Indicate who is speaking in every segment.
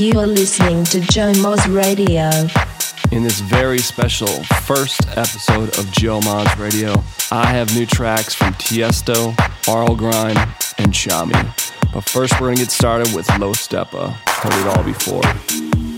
Speaker 1: You are listening to Joe Moz Radio.
Speaker 2: In this very special first episode of Joe Moz Radio, I have new tracks from Tiesto, Arl Grime, and Chami. But first, we're going to get started with Low Steppa. Heard it all before.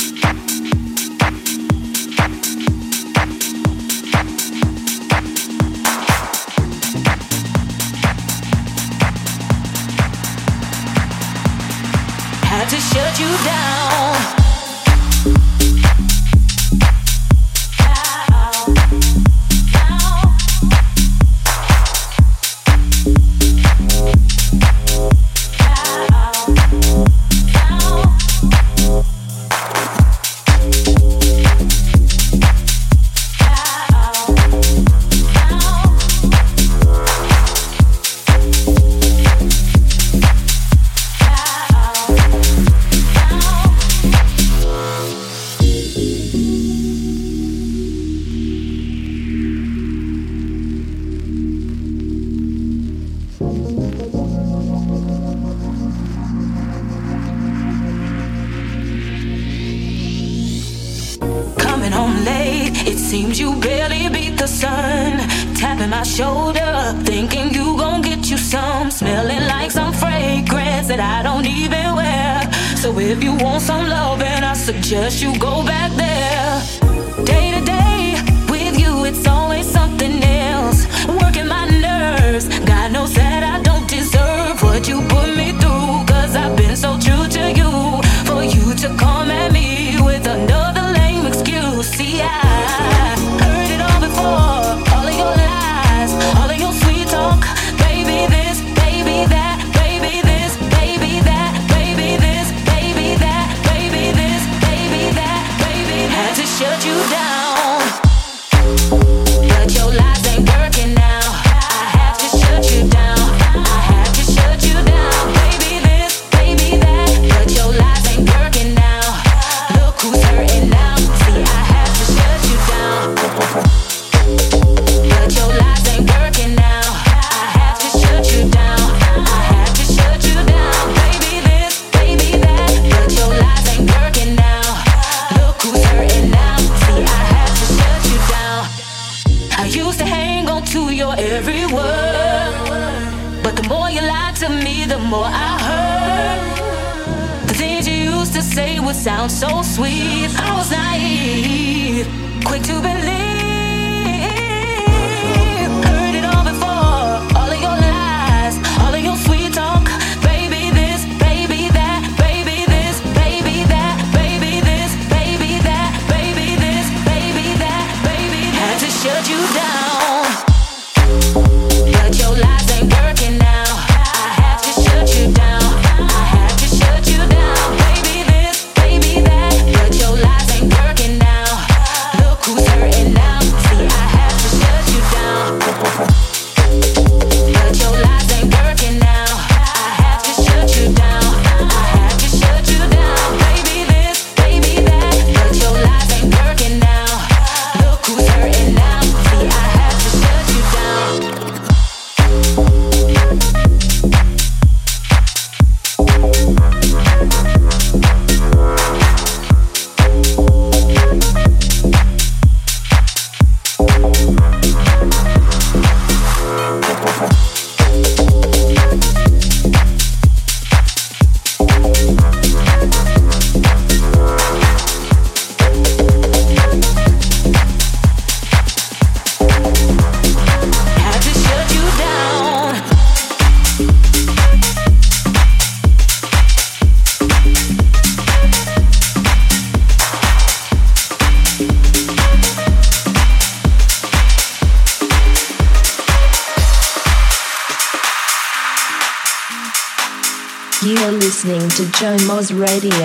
Speaker 3: Radio.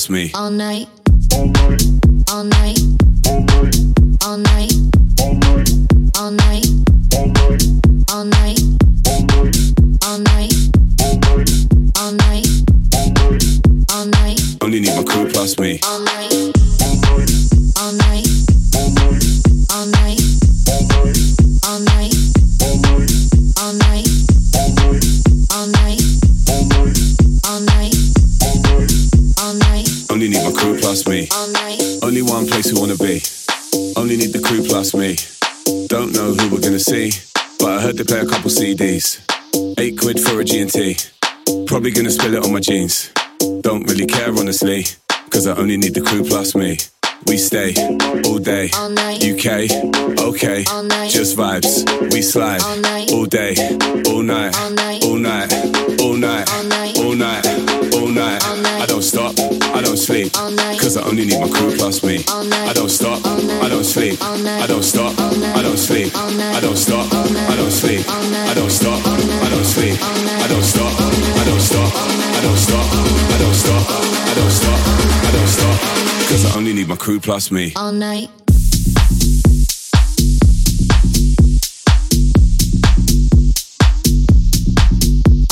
Speaker 3: lost me. All
Speaker 4: night. My jeans. Don't really care honestly, cause I only need the crew plus me. We stay all day, All night. UK, okay, just vibes. We slide All day, all night, All night. all night, all night, All night. all night, all night. All night. I don't stop, I don't sleep, cause I only need my crew plus me.
Speaker 5: I don't stop, I don't sleep, I don't stop, I don't sleep, I don't stop, I don't sleep, I don't stop, I don't
Speaker 4: sleep, need my crew plus me.
Speaker 5: All night.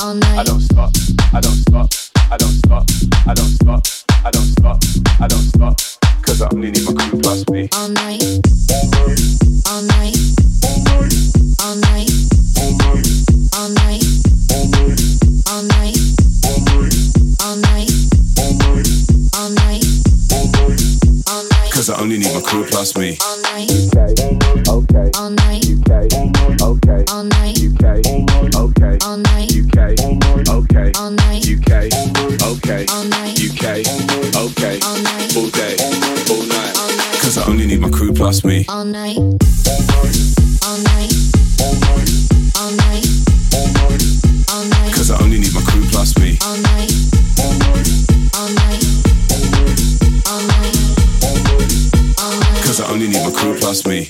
Speaker 5: All night.
Speaker 4: I don't stop, I don't stop, I don't stop, I don't stop, I don't stop, I don't stop, cause I only need my crew plus me. All
Speaker 5: night. All night. All night.
Speaker 4: Cause I only need my crew plus me.
Speaker 5: All night.
Speaker 4: UK, okay,
Speaker 5: All night.
Speaker 4: UK, okay,
Speaker 5: All night.
Speaker 4: UK, okay,
Speaker 5: All night.
Speaker 4: UK, okay,
Speaker 5: All night.
Speaker 4: UK, okay,
Speaker 5: All night.
Speaker 4: UK, okay,
Speaker 5: All night.
Speaker 4: all day,
Speaker 5: all night.
Speaker 4: All night. Cause I only need my crew plus me.
Speaker 5: All night.
Speaker 4: My crew plus me.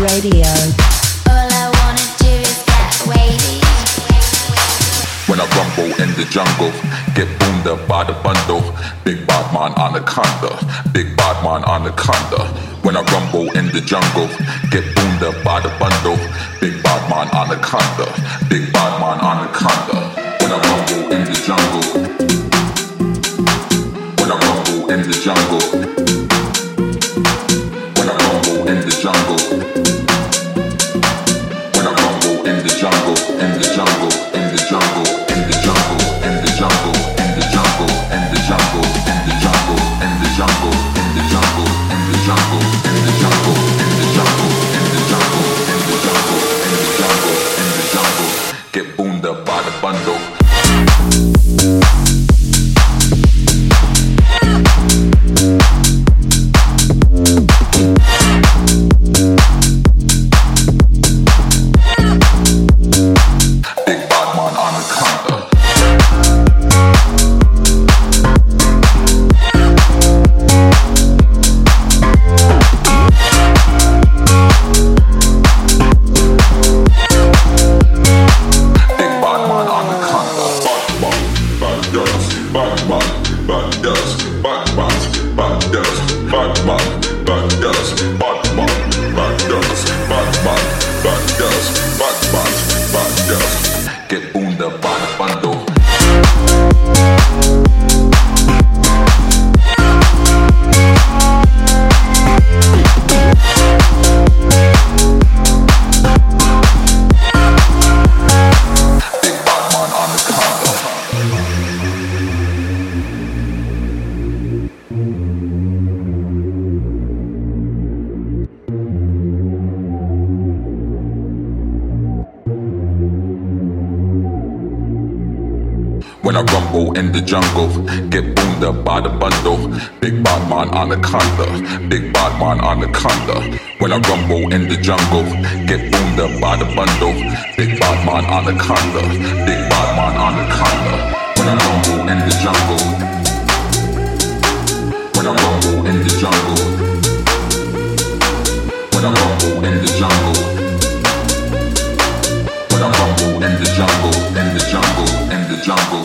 Speaker 4: Radio. All I wanna do is get wavy. When I
Speaker 5: rumble in the jungle, get boomed up by the bundle. Big bad man anaconda, big bad man anaconda.
Speaker 4: When I rumble in the
Speaker 5: jungle, get
Speaker 4: boomed up
Speaker 5: by the
Speaker 4: bundle. Big
Speaker 5: bad man
Speaker 4: anaconda, big
Speaker 5: bad man
Speaker 4: anaconda. When
Speaker 5: I rumble
Speaker 4: in the
Speaker 5: jungle, when
Speaker 4: I rumble
Speaker 5: in the
Speaker 4: jungle, when I rumble
Speaker 5: in the
Speaker 4: jungle. jungle. Get boomed up by the bundle.
Speaker 5: Big bad man anaconda. Big bad man anaconda.
Speaker 4: When I rumble in the jungle,
Speaker 5: get boomed up by the bundle. Big bad
Speaker 4: man anaconda. Big bad man anaconda. When I
Speaker 5: rumble in the jungle. When I rumble in the jungle. When I rumble in the jungle. When I
Speaker 3: rumble
Speaker 6: in the jungle, in the jungle, in the jungle.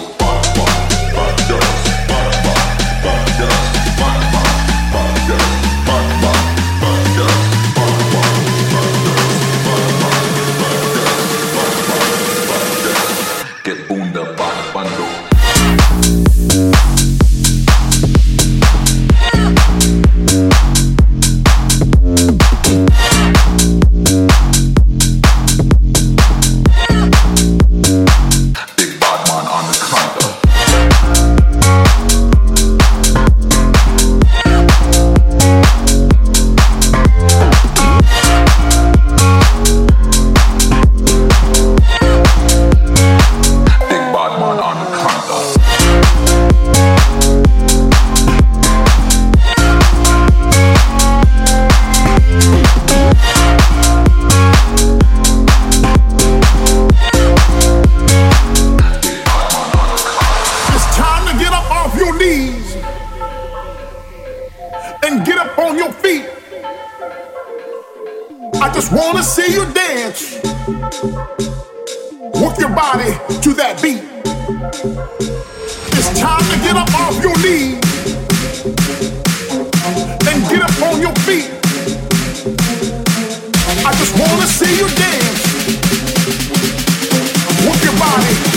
Speaker 6: and get up on your feet.
Speaker 7: I just wanna see you dance. Work your body to that beat. It's time to get up off your knees and get up on your feet. I just wanna see you dance. Work your body.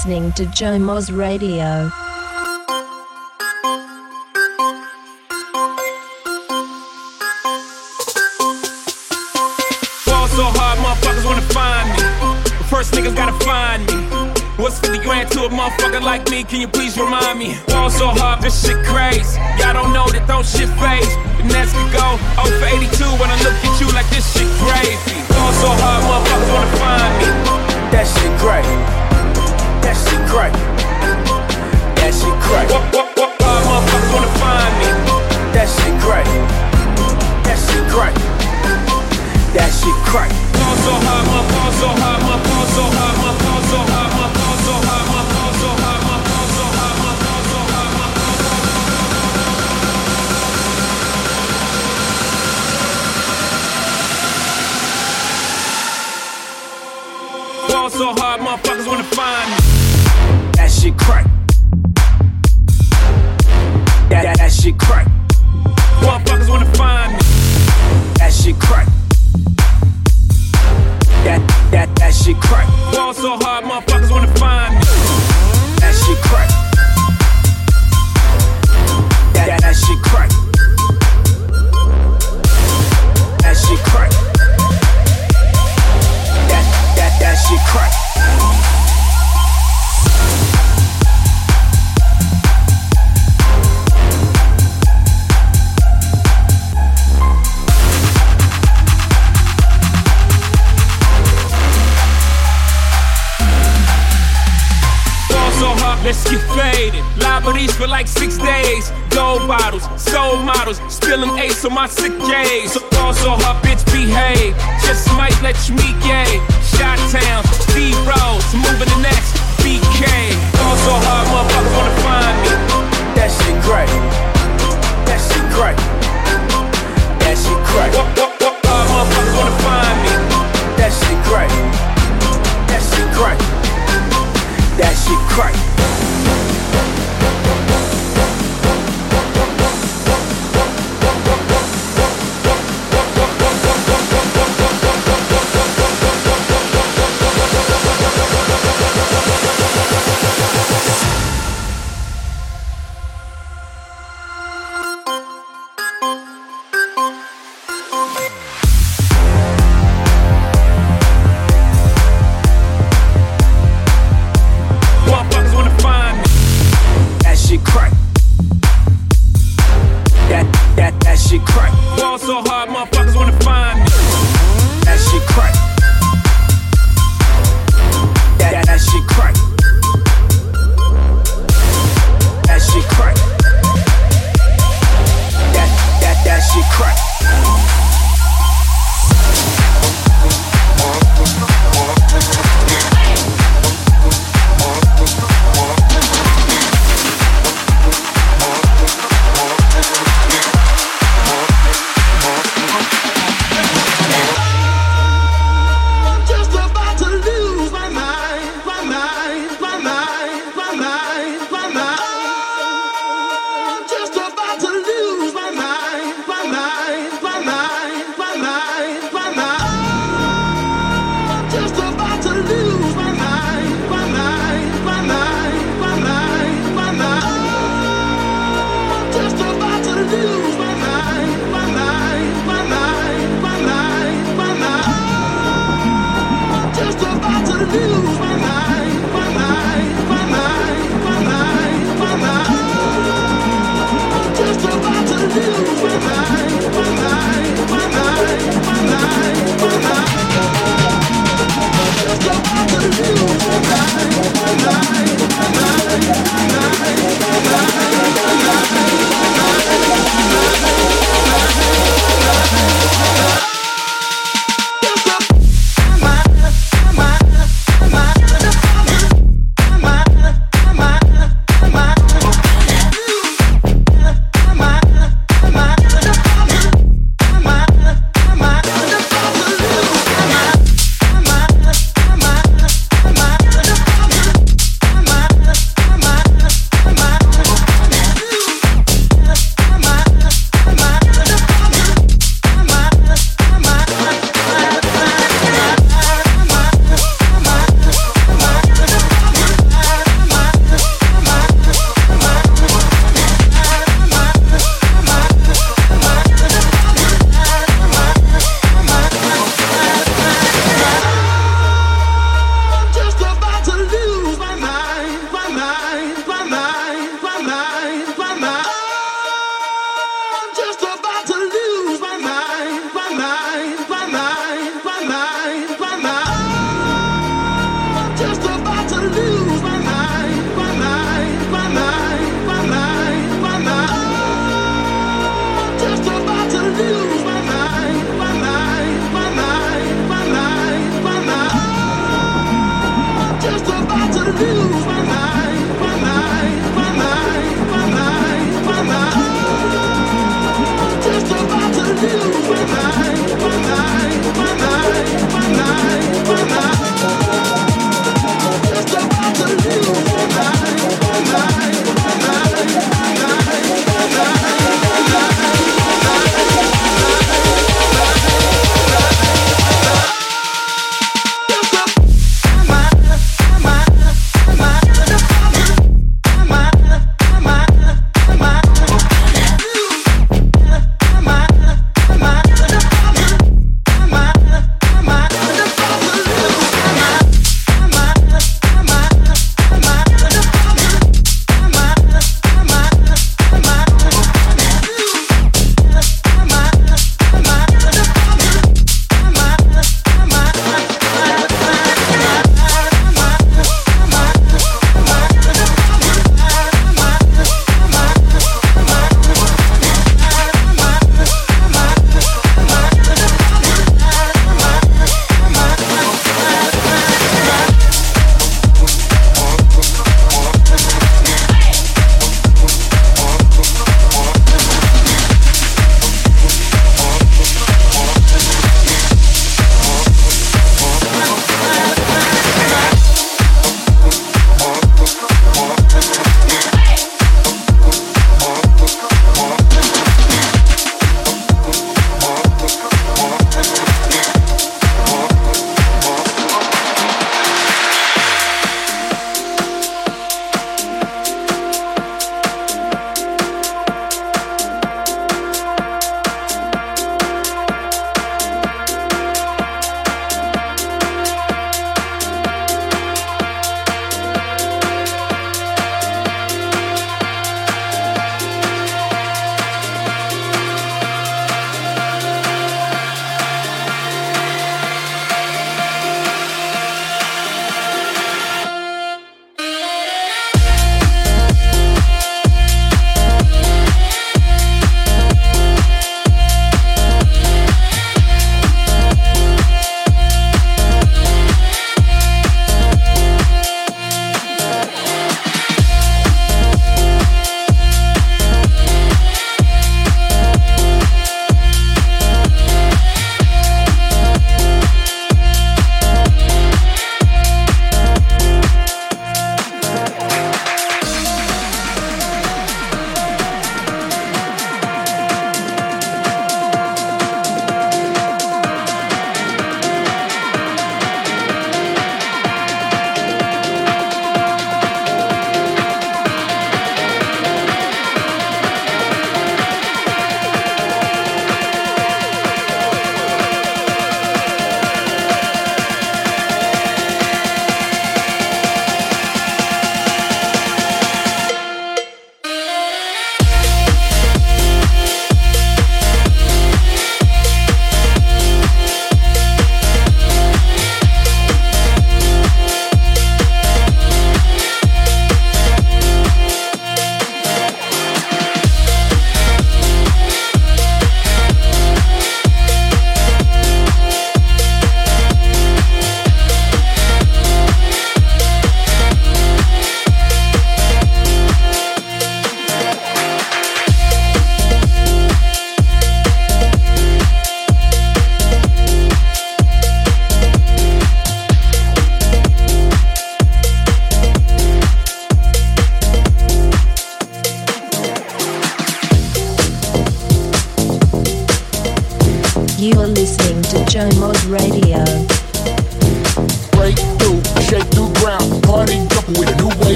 Speaker 1: Listening to Joe Moz Radio.
Speaker 8: Fall so hard, motherfuckers wanna find me. First niggas gotta find me. What's 50 grand to a motherfucker like me? Can you please remind me? Fall so hard, this shit crazy. Y'all don't know that don't shit faze. The next could go 0 for 82 when I look at you like this shit crazy. Fall so hard, motherfuckers wanna find me. That shit crazy that shit crack. That shit crack. What, what, what, why motherfuckers wanna find me? That shit crack. That shit crack. That shit crack. Fall so hard, my fall so hard, my fall so hard, my fall so hard, my fall so hard, my fall so hard, my fall so hard, my fall so hard, my fall so hard. Fall so hard, motherfuckers wanna find me shit crack. That, that, that shit crack. Motherfuckers wanna find me. That shit crack. That, that, that shit crack. Ball so hard, motherfuckers wanna find me. That shit crack. That, that, that shit crack. That shit crack. Sick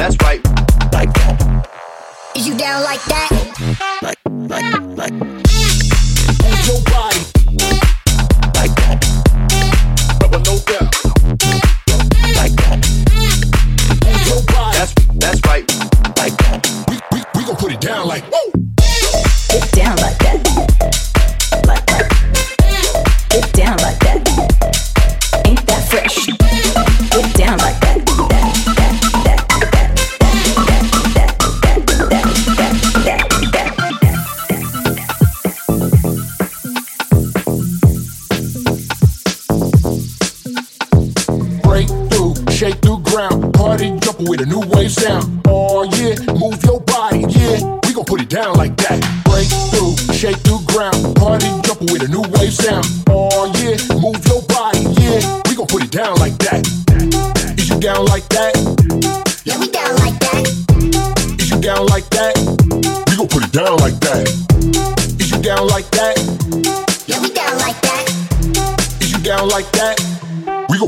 Speaker 9: That's right,
Speaker 10: like that.
Speaker 5: Is you down like that?
Speaker 10: Like, like, like.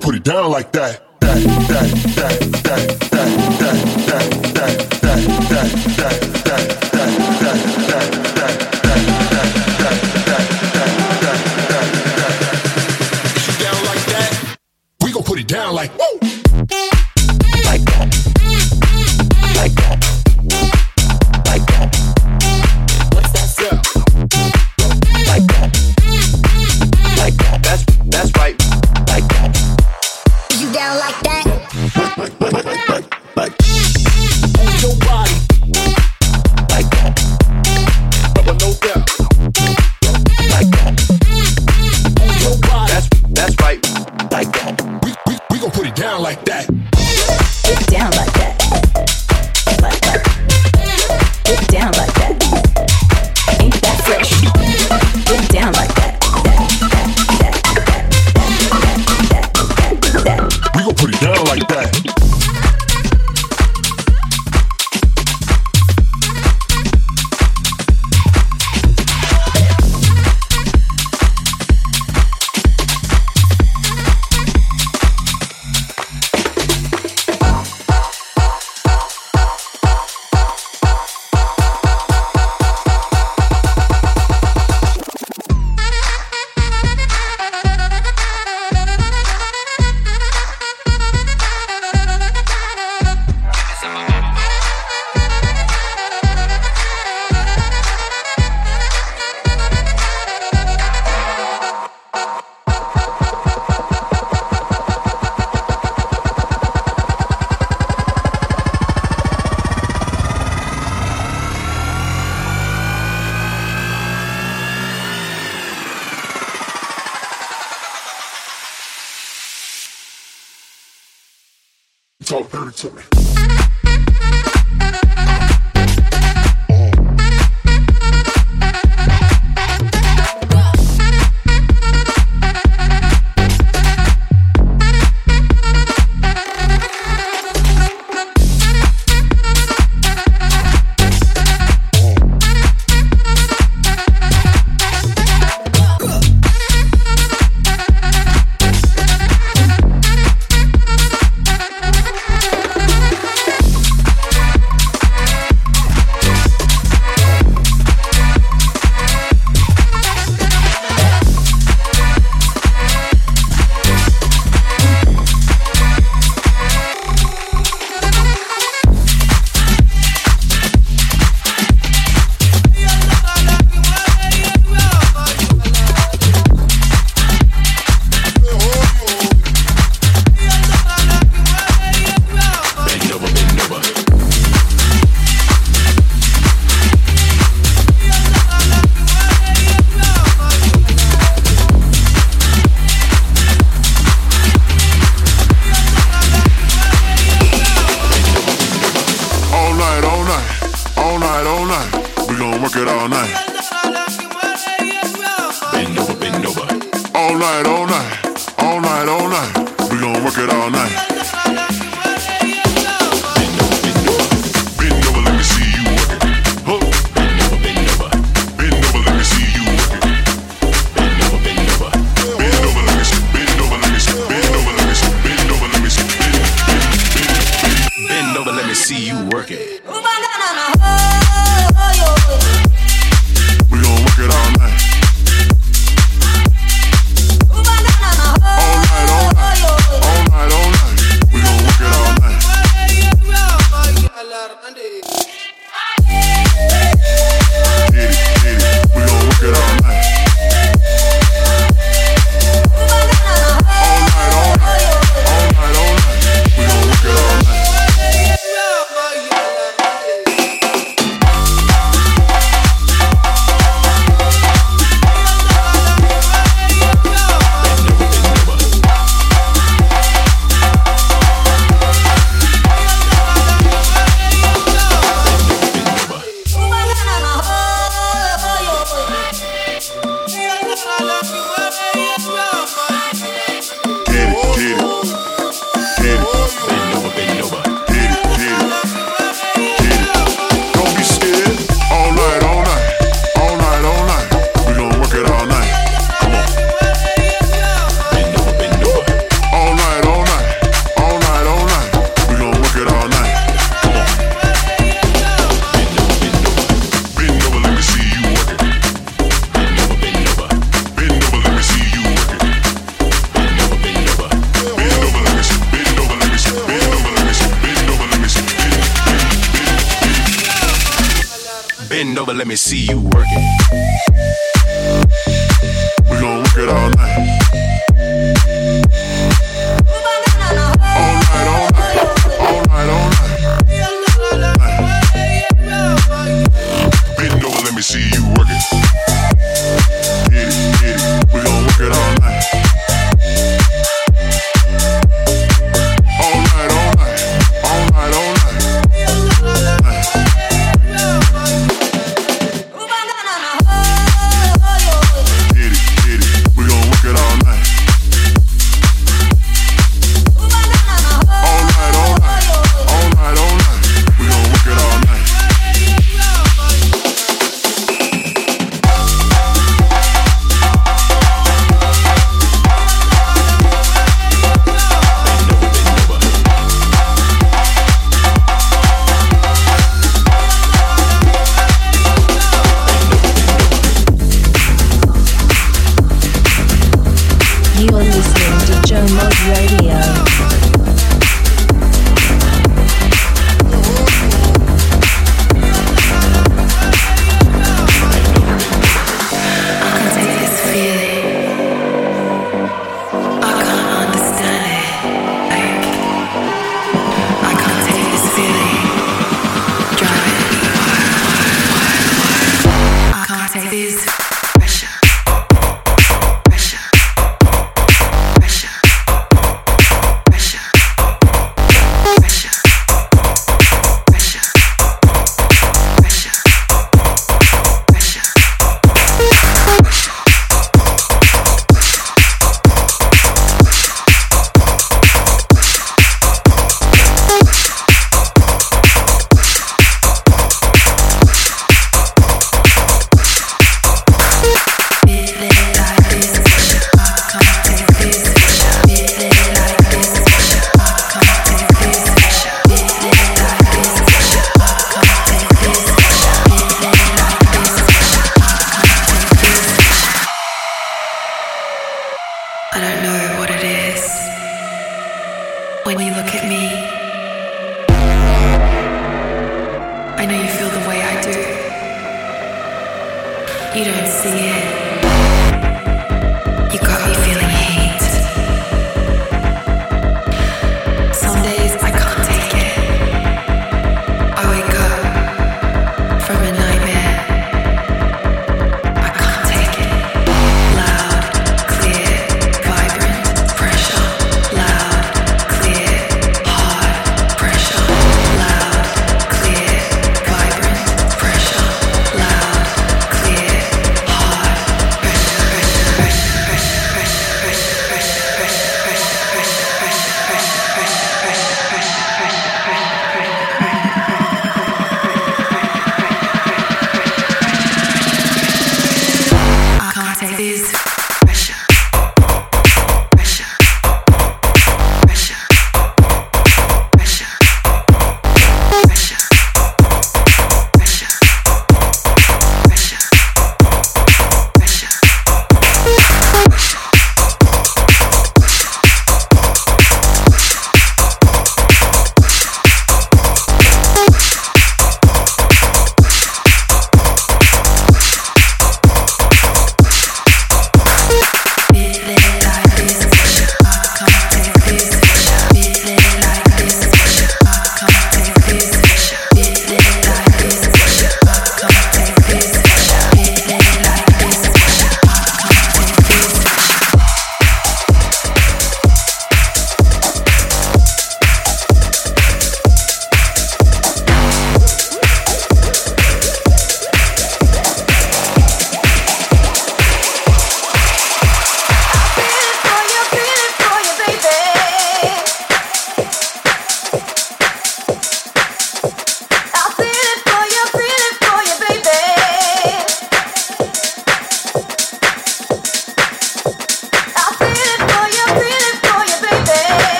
Speaker 7: put it down like
Speaker 3: that.